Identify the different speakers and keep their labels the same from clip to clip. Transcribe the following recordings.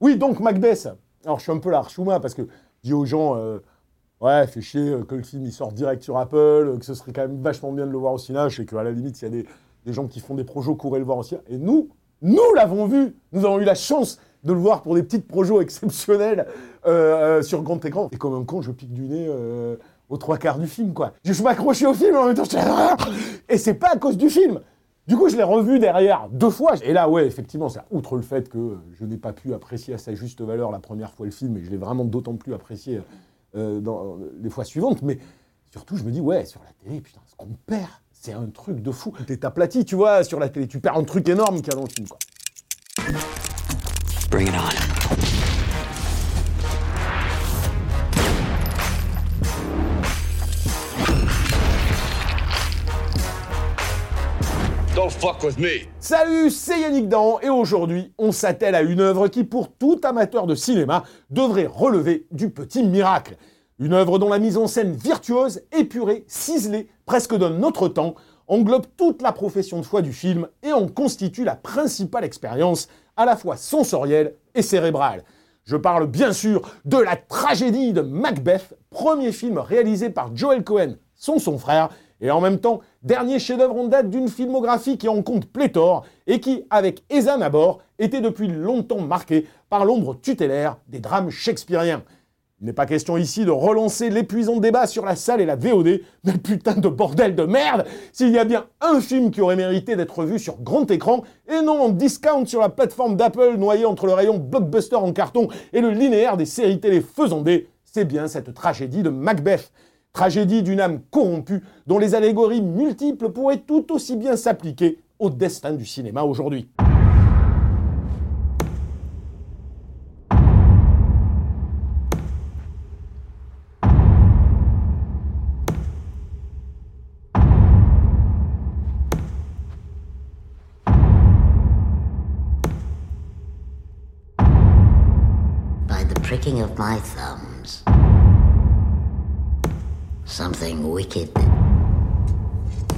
Speaker 1: Oui, donc Macbeth. Alors, je suis un peu l'archouma parce que je dis aux gens, euh, ouais, fait chier euh, que le film il sort direct sur Apple, euh, que ce serait quand même vachement bien de le voir au cinéma. Je sais qu'à la limite, il y a des, des gens qui font des projets courraient le voir au cinéma. Et nous, nous l'avons vu. Nous avons eu la chance de le voir pour des petites projets exceptionnels euh, euh, sur grand écran. Et comme un con, je pique du nez aux trois quarts du film, quoi. Je, m'accrochais au film en même temps. Ah Et c'est pas à cause du film. Du coup, je l'ai revu derrière deux fois. Et là, ouais, effectivement, c'est outre le fait que je n'ai pas pu apprécier à sa juste valeur la première fois le film, et je l'ai vraiment d'autant plus apprécié euh, dans les fois suivantes. Mais surtout, je me dis, ouais, sur la télé, putain, ce qu'on perd, c'est un truc de fou. T'es aplati, tu vois, sur la télé. Tu perds un truc énorme qu'il a dans le film, quoi.
Speaker 2: Bring it on.
Speaker 1: Salut, c'est Yannick Dan et aujourd'hui, on s'attelle à une œuvre qui, pour tout amateur de cinéma, devrait relever du petit miracle. Une œuvre dont la mise en scène virtuose, épurée, ciselée, presque d'un autre temps, englobe toute la profession de foi du film et en constitue la principale expérience, à la fois sensorielle et cérébrale. Je parle bien sûr de la tragédie de Macbeth, premier film réalisé par Joel Cohen, son son frère, et en même temps, dernier chef-d'œuvre en date d'une filmographie qui en compte pléthore et qui, avec Ethan à bord, était depuis longtemps marqué par l'ombre tutélaire des drames shakespeariens. Il n'est pas question ici de relancer l'épuisant débat sur la salle et la VOD, mais putain de bordel de merde S'il y a bien un film qui aurait mérité d'être vu sur grand écran, et non en discount sur la plateforme d'Apple noyé entre le rayon blockbuster en carton et le linéaire des séries télé faisandées, c'est bien cette tragédie de Macbeth. Tragédie d'une âme corrompue dont les allégories multiples pourraient tout aussi bien s'appliquer au destin du cinéma aujourd'hui.
Speaker 3: Something wicked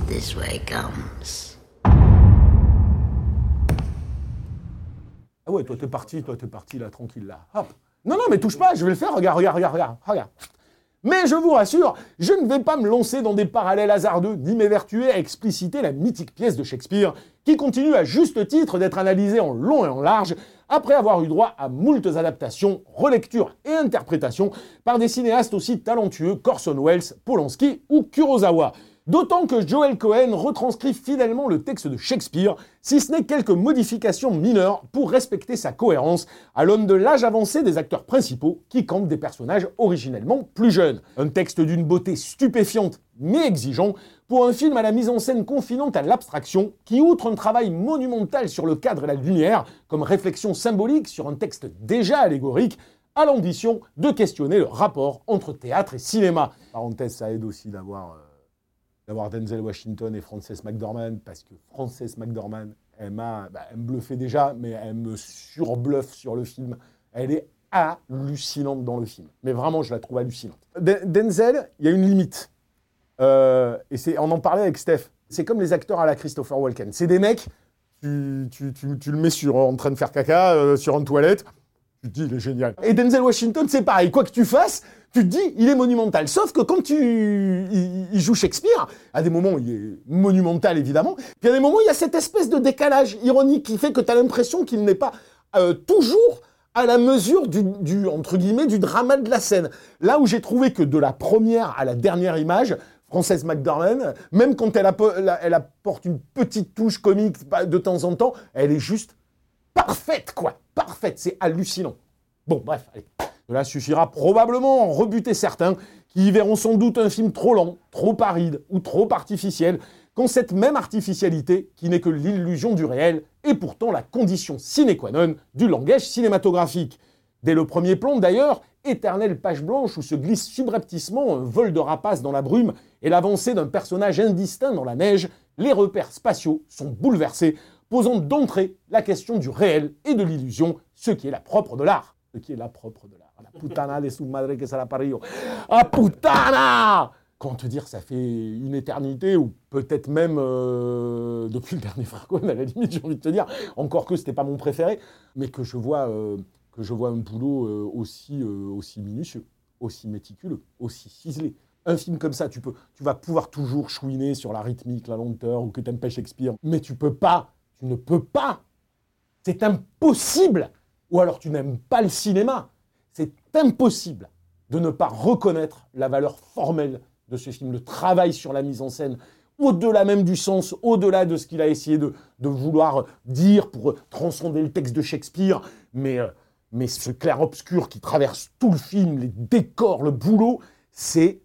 Speaker 3: this way comes.
Speaker 1: Ah ouais, toi t'es parti, toi t'es parti là, tranquille là. Hop. Non, non, mais touche pas, je vais le faire, regarde, regarde, regarde, regarde, regarde. Mais je vous rassure, je ne vais pas me lancer dans des parallèles hasardeux, ni m'évertuer à expliciter la mythique pièce de Shakespeare, qui continue à juste titre d'être analysée en long et en large, après avoir eu droit à moultes adaptations, relectures et interprétations par des cinéastes aussi talentueux qu'Orson Welles, Polanski ou Kurosawa. D'autant que Joel Cohen retranscrit fidèlement le texte de Shakespeare, si ce n'est quelques modifications mineures pour respecter sa cohérence à l'aune de l'âge avancé des acteurs principaux qui campent des personnages originellement plus jeunes. Un texte d'une beauté stupéfiante mais exigeant pour un film à la mise en scène confinante à l'abstraction qui, outre un travail monumental sur le cadre et la lumière, comme réflexion symbolique sur un texte déjà allégorique, a l'ambition de questionner le rapport entre théâtre et cinéma. Parenthèse, ça aide aussi d'avoir... euh, d'avoir Denzel Washington et Frances McDormand, parce que Frances McDormand, elle, m'a, bah, elle me bluffait déjà, mais elle me surbluffe sur le film. Elle est hallucinante dans le film. Mais vraiment, je la trouve hallucinante. De- Denzel, il y a une limite. Euh, et c'est, on en parlait avec Steph. C'est comme les acteurs à la Christopher Walken. C'est des mecs, tu, tu- tu- tu le mets sur, en train de faire caca euh, sur une toilette, tu te dis, il est génial. Et Denzel Washington, c'est pareil. Quoi que tu fasses, tu te dis, il est monumental. Sauf que quand tu, il, joue Shakespeare, à des moments, il est monumental, évidemment. Puis à des moments, il y a cette espèce de décalage ironique qui fait que tu as l'impression qu'il n'est pas euh, toujours à la mesure du, du, entre guillemets, du drama de la scène. Là où j'ai trouvé que de la première à la dernière image, Frances McDormand, même quand elle, appo- elle- elle apporte une petite touche comique de temps en temps, elle est juste parfaite, quoi. Parfaite, c'est hallucinant. Bon, bref, allez. Cela suffira probablement à rebuter certains qui y verront sans doute un film trop lent, trop aride ou trop artificiel, quand cette même artificialité, qui n'est que l'illusion du réel, est pourtant la condition sine qua non du langage cinématographique. Dès le premier plan d'ailleurs, éternelle page blanche où se glisse subrepticement un vol de rapace dans la brume et l'avancée d'un personnage indistinct dans la neige, les repères spatiaux sont bouleversés, posant d'entrée la question du réel et de l'illusion, ce qui est la propre de l'art. Ce qui est la propre de l'art. La putana de su madre que la parillo. Ah putana Comment te dire, ça fait une éternité, ou peut-être même euh, depuis le dernier Frère à la limite, j'ai envie de te dire, encore que c'était pas mon préféré, mais que je vois, euh, que je vois un boulot euh, aussi, aussi minutieux, aussi méticuleux, aussi ciselé. Un film comme ça, tu, peux, tu vas pouvoir toujours chouiner sur la rythmique, la lenteur, ou que t'aimes pas Shakespeare, mais tu peux pas, tu ne peux pas. C'est impossible. Ou alors tu n'aimes pas le cinéma. C'est impossible de ne pas reconnaître la valeur formelle de ce film, le travail sur la mise en scène, au-delà même du sens, au-delà de ce qu'il a essayé de, vouloir dire pour transcender le texte de Shakespeare, mais, euh, mais ce clair-obscur qui traverse tout le film, les décors, le boulot, c'est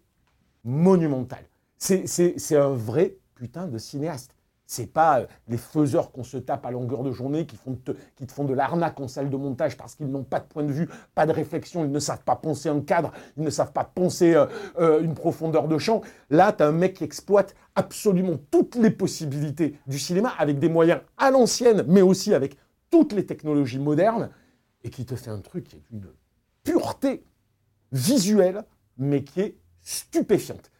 Speaker 1: monumental. C'est un vrai putain de cinéaste. C'est pas euh, les faiseurs qu'on se tape à longueur de journée qui, font qui te font de l'arnaque en salle de montage parce qu'ils n'ont pas de point de vue, pas de réflexion, ils ne savent pas penser un cadre, ils ne savent pas penser euh, euh, une profondeur de champ. Là, tu as un mec qui exploite absolument toutes les possibilités du cinéma avec des moyens à l'ancienne, mais aussi avec toutes les technologies modernes et qui te fait un truc qui est d'une pureté visuelle, mais qui est stupéfiante.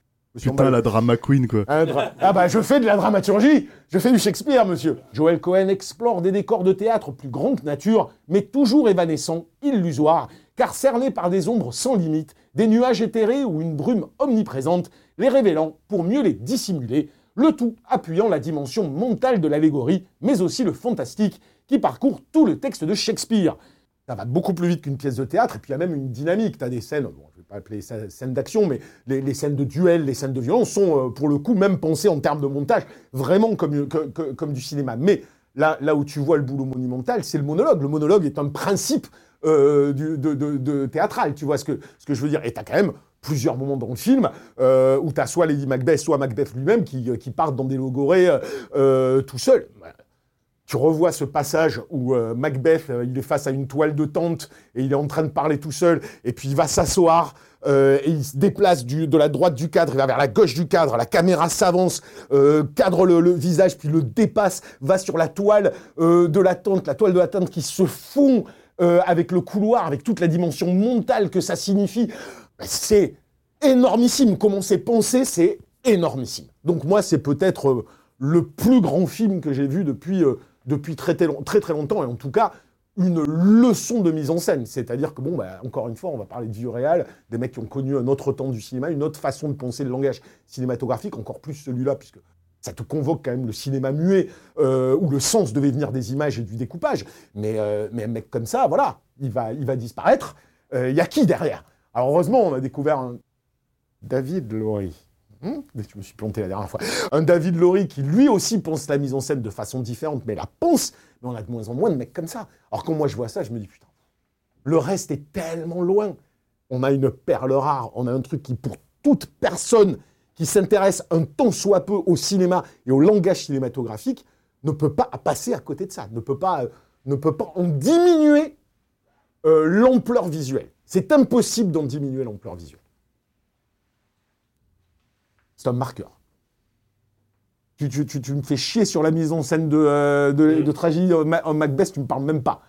Speaker 4: Putain, la drama queen, quoi.
Speaker 1: Ah bah, je fais de la dramaturgie Je fais du Shakespeare, monsieur Joel Cohen explore des décors de théâtre plus grands que nature, mais toujours évanescents, illusoires, car cernés par des ombres sans limite, des nuages éthérés ou une brume omniprésente, les révélant pour mieux les dissimuler, le tout appuyant la dimension mentale de l'allégorie, mais aussi le fantastique, qui parcourt tout le texte de Shakespeare. Ça va beaucoup plus vite qu'une pièce de théâtre, et puis il y a même une dynamique. Tu as des scènes, pas appeler ça scène d'action, mais les, scènes de duel, les scènes de violence sont, euh, pour le coup, même pensées en termes de montage, vraiment comme, comme du cinéma. Mais là, là où tu vois le boulot monumental, c'est le monologue. Le monologue est un principe euh, de, théâtral, tu vois ce que, ce que je veux dire? Et tu as quand même plusieurs moments dans le film euh, où tu as soit Lady Macbeth, soit Macbeth lui-même qui, qui partent dans des logorées tout seul tu revois ce passage où euh, Macbeth, euh, il est face à une toile de tente et il est en train de parler tout seul, et puis il va s'asseoir, euh, et il se déplace de la droite du cadre, il va vers la gauche du cadre, la caméra s'avance, cadre le, visage, puis le dépasse, va sur la toile de la tente, la toile de la tente qui se fond avec le couloir, avec toute la dimension mentale que ça signifie. C'est énormissime. Comment c'est pensé, c'est énormissime. Donc moi, c'est peut-être le plus grand film que j'ai vu depuis depuis très, très longtemps, et en tout cas une leçon de mise en scène. C'est-à-dire que, bon, bah, encore une fois, on va parler de vieux réal, des mecs qui ont connu un autre temps du cinéma, une autre façon de penser le langage cinématographique, encore plus celui-là, puisque ça te convoque quand même le cinéma muet, euh, où le sens devait venir des images et du découpage. Mais, euh, mais un mec comme ça, voilà, il va, il va disparaître. Il euh, y a qui derrière? Alors heureusement, on a découvert un David Laurie. Hmm je me suis planté la dernière fois. Un David Laurie qui lui aussi pense la mise en scène de façon différente, mais la pense. Mais on a de moins en moins de mecs comme ça. Alors quand moi je vois ça, je me dis putain, le reste est tellement loin. On a une perle rare, on a un truc qui pour toute personne qui s'intéresse un tant soit peu au cinéma et au langage cinématographique ne peut pas passer à côté de ça, ne peut pas, pas en diminuer euh, l'ampleur visuelle. C'est impossible d'en diminuer l'ampleur visuelle. C'est un marqueur. Tu, me fais chier sur la mise en scène de, euh, de, tragédie en Macbeth, tu me parles même pas.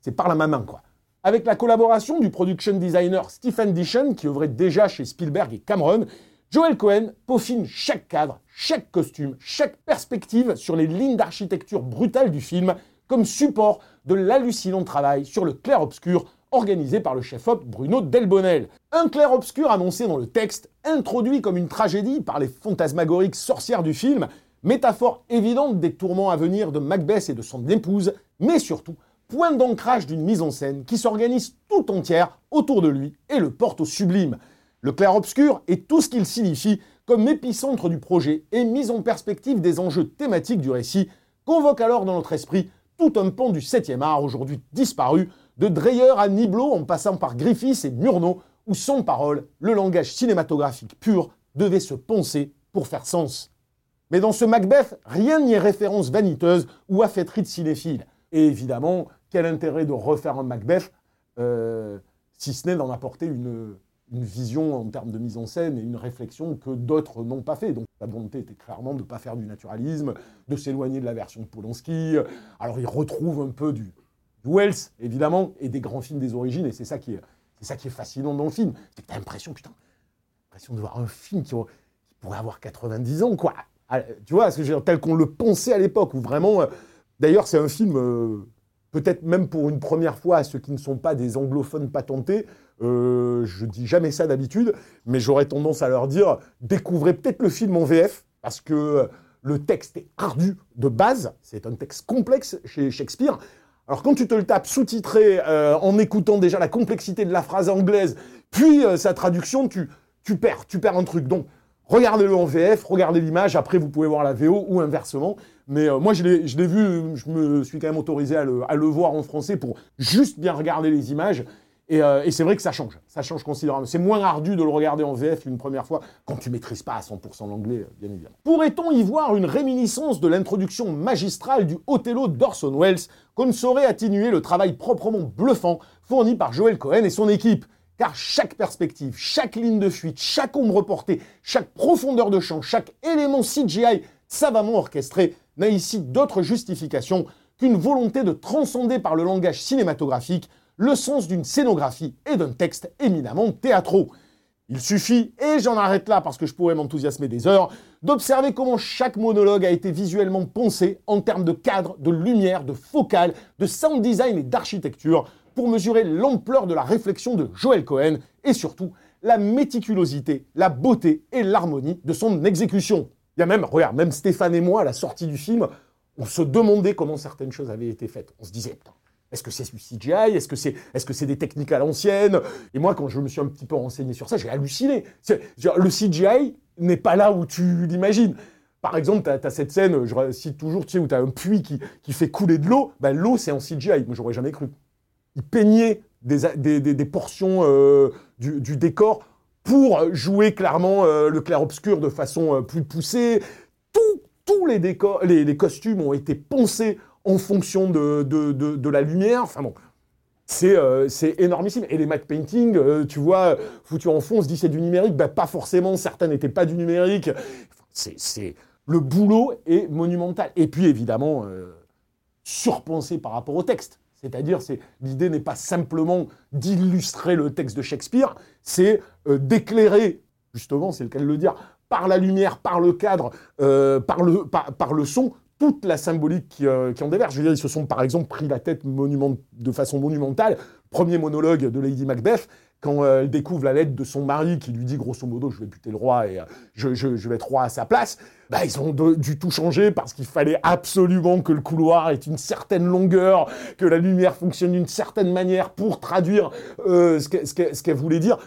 Speaker 1: C'est par la main, quoi. Avec la collaboration du production designer Stephen Dishon, qui œuvrait déjà chez Spielberg et Cameron, Joel Cohen peaufine chaque cadre, chaque costume, chaque perspective sur les lignes d'architecture brutales du film, comme support de l'hallucinant travail sur le clair-obscur organisé par le chef-op Bruno Delbonnel. Un clair-obscur annoncé dans le texte, introduit comme une tragédie par les fantasmagoriques sorcières du film, métaphore évidente des tourments à venir de Macbeth et de son épouse, mais surtout point d'ancrage d'une mise en scène qui s'organise tout entière autour de lui et le porte au sublime. Le clair-obscur est tout ce qu'il signifie comme épicentre du projet et mise en perspective des enjeux thématiques du récit, convoque alors dans notre esprit tout un pan du 7e art aujourd'hui disparu, de Dreyer à Niblo en passant par Griffiths et Murnau, où sans parole, le langage cinématographique pur devait se poncer pour faire sens. Mais dans ce Macbeth, rien n'y est référence vaniteuse ou affaîtrie de cinéphile. Et évidemment, quel intérêt de refaire un Macbeth, euh, si ce n'est d'en apporter une, vision en termes de mise en scène et une réflexion que d'autres n'ont pas fait. Donc la volonté était clairement de ne pas faire du naturalisme, de s'éloigner de la version de Polanski. Alors il retrouve un peu du Wells, évidemment, et des grands films des origines, et c'est ça qui est, c'est ça qui est fascinant dans le film. C'est que t'as l'impression, putain, l'impression de voir un film qui, pourrait avoir 90 ans, quoi. Ah, tu vois, que tel qu'on le pensait à l'époque, où vraiment... Euh, d'ailleurs, c'est un film... Euh, peut-être même pour une première fois à ceux qui ne sont pas des anglophones patentés, euh, je dis jamais ça d'habitude, mais j'aurais tendance à leur dire découvrez peut-être le film en VF, parce que le texte est ardu de base, c'est un texte complexe chez Shakespeare. Alors quand tu te le tapes sous-titré euh, en écoutant déjà la complexité de la phrase anglaise, puis euh, sa traduction, tu, perds, tu perds un truc. Donc regardez-le en VF, regardez l'image, après vous pouvez voir la VO ou inversement. Mais euh, moi je l'ai vu, je me suis quand même autorisé à le voir en français pour juste bien regarder les images. Euh, et, c'est vrai que ça change, ça change considérablement. C'est moins ardu de le regarder en VF une première fois quand tu maîtrises pas à 100% l'anglais, euh, bien évidemment. Pourrait-on y voir une réminiscence de l'introduction magistrale du Othello d'Orson Welles qu'on ne saurait atténuer le travail proprement bluffant fourni par Joel Cohen et son équipe? Car chaque perspective, chaque ligne de fuite, chaque ombre portée, chaque profondeur de champ, chaque élément CGI savamment orchestré n'a ici d'autre justification qu'une volonté de transcender par le langage cinématographique le sens d'une scénographie et d'un texte éminemment théâtraux. Il suffit, et j'en arrête là parce que je pourrais m'enthousiasmer des heures, d'observer comment chaque monologue a été visuellement poncé en termes de cadre, de lumière, de focale, de sound design et d'architecture pour mesurer l'ampleur de la réflexion de Joel Cohen et surtout la méticulosité, la beauté et l'harmonie de son exécution. Il y a même, regarde, même Stéphane et moi, à la sortie du film, on se demandait comment certaines choses avaient été faites. On se disait, putain, est-ce que c'est du CGI Est-ce que c'est est -ce c'est des techniques à l'ancienne? Et moi, quand je me suis un petit peu renseigné sur ça, j'ai halluciné. Le CGI n'est pas là où tu l'imagines. Par exemple, tu as, cette scène, je cite toujours, tu où tu as un puits qui, qui fait couler de l'eau. Ben, l'eau, c'est en CGI. Moi, j'aurais jamais cru. Ils peignaient des, des, des, portions euh, du, du, décor pour jouer clairement euh, le clair-obscur de façon euh, plus poussée. Tous les, décors, les, les costumes ont été poncés en fonction de, de, de, la lumière. Enfin bon, c'est euh, énormissime. Et les matte painting, euh, tu vois, foutu en fond, on se dit c'est du numérique. Ben, pas forcément, certains n'étaient pas du numérique. C'est Le boulot est monumental. Et puis évidemment, euh, surpensé par rapport au texte. C'est-à-dire, l'idée n'est pas simplement d'illustrer le texte de Shakespeare, c'est d'éclairer, justement, c'est le cas de le dire, par la lumière, par le cadre, par, le, par le son, toute la symbolique qui, euh, qui, en déverge. Je veux dire, ils se sont par exemple pris la tête monument, de façon monumentale. Premier monologue de Lady Macbeth, quand euh, elle découvre la lettre de son mari qui lui dit grosso modo je vais buter le roi et euh, je, vais être roi à sa place, bah, ils ont tout changé parce qu'il fallait absolument que le couloir ait une certaine longueur, que la lumière fonctionne d'une certaine manière pour traduire ce qu'elle ce qu voulait dire.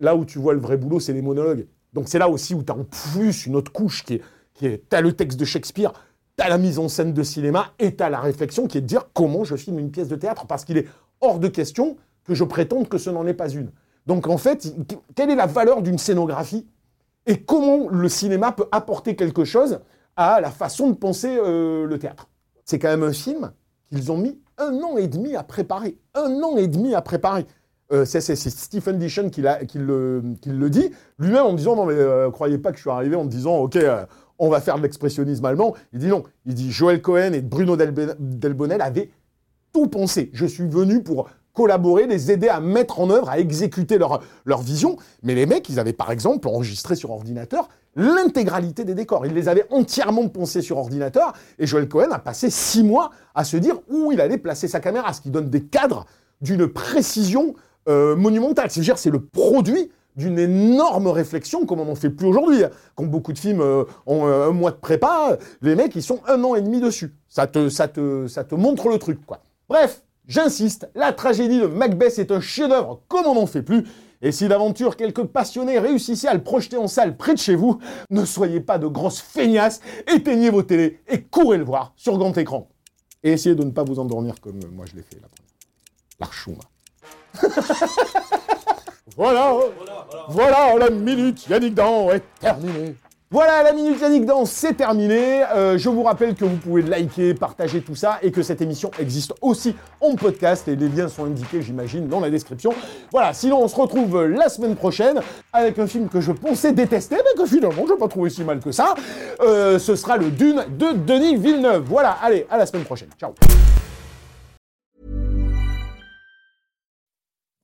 Speaker 1: Là où tu vois le vrai boulot, c'est les monologues. Donc c'est là aussi où tu as en plus une autre couche qui est, qui as le texte de Shakespeare, T'as la mise en scène de cinéma et t'as la réflexion qui est de dire comment je filme une pièce de théâtre, parce qu'il est hors de question que je prétende que ce n'en est pas une. Donc en fait, quelle est la valeur d'une scénographie et comment le cinéma peut apporter quelque chose à la façon de penser euh, le théâtre? C'est quand même un film qu'ils ont mis un an et demi à préparer. Un an et demi à préparer. Euh, c'est Stephen Dishon qui, le, dit, lui-même en disant Non, mais euh, croyez pas que je suis arrivé en disant Ok, on va faire de l'expressionnisme allemand. Il dit non. Il dit Joël Cohen et Bruno Delbonnel avaient tout pensé. Je suis venu pour collaborer, les aider à mettre en œuvre, à exécuter leur, leur vision. Mais les mecs, ils avaient par exemple enregistré sur ordinateur l'intégralité des décors. Ils les avaient entièrement pensés sur ordinateur. Et Joël Cohen a passé six mois à se dire où il allait placer sa caméra, ce qui donne des cadres d'une précision euh, monumentale. C'est-à-dire, c'est le produit d'une énorme réflexion, comme on n'en fait plus aujourd'hui. Quand beaucoup de films euh, ont euh, un mois de prépa, les mecs, ils sont un an et demi dessus. Ça te, ça te, ça te montre le truc, quoi. Bref, j'insiste, la tragédie de Macbeth est un chef-d'œuvre comme on n'en fait plus. Et si d'aventure quelques passionnés réussissaient à le projeter en salle près de chez vous, ne soyez pas de grosses feignasses, éteignez vos télés et courez le voir sur grand écran. Et essayez de ne pas vous endormir comme moi je l'ai fait là. L'archouma. voilà, voilà, la minute Yannick Dan est terminée. Voilà, la Minute Yannick Dan, c'est terminé. Euh, je vous rappelle que vous pouvez liker, partager tout ça et que cette émission existe aussi en podcast et les liens sont indiqués, j'imagine, dans la description. Voilà, sinon on se retrouve la semaine prochaine avec un film que je pensais détester, mais que finalement je n'ai pas trouvé si mal que ça. Euh, ce sera le Dune de Denis Villeneuve. Voilà, allez, à la semaine prochaine. Ciao.